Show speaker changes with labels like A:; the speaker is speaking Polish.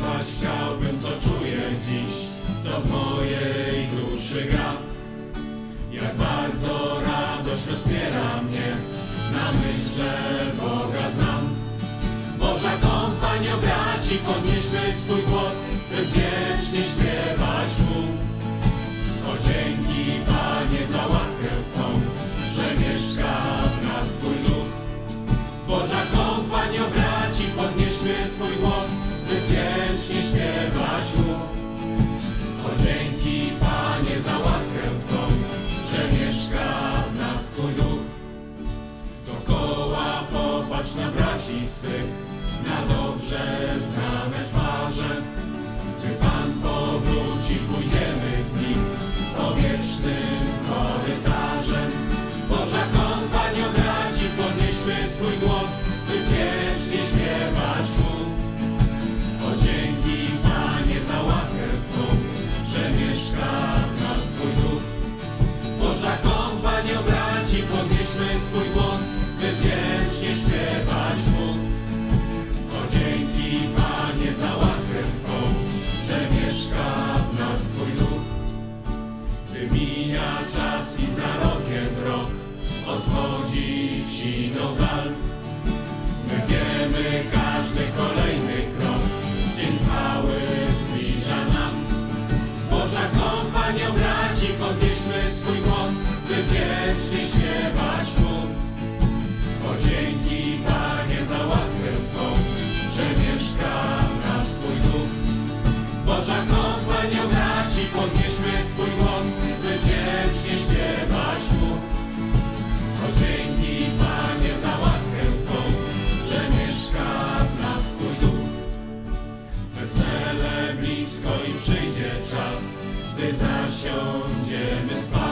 A: chciałbym, co czuję dziś, co w mojej duszy gra. Jak bardzo radość rozpiera mnie na myśl, że Boga znam. Boża kompanio braci, podnieśmy swój głos, by wdzięcznie śpiewać. na dobrze znane twarze. niebie blisko i przyjdzie czas, gdy zasiądziemy spać.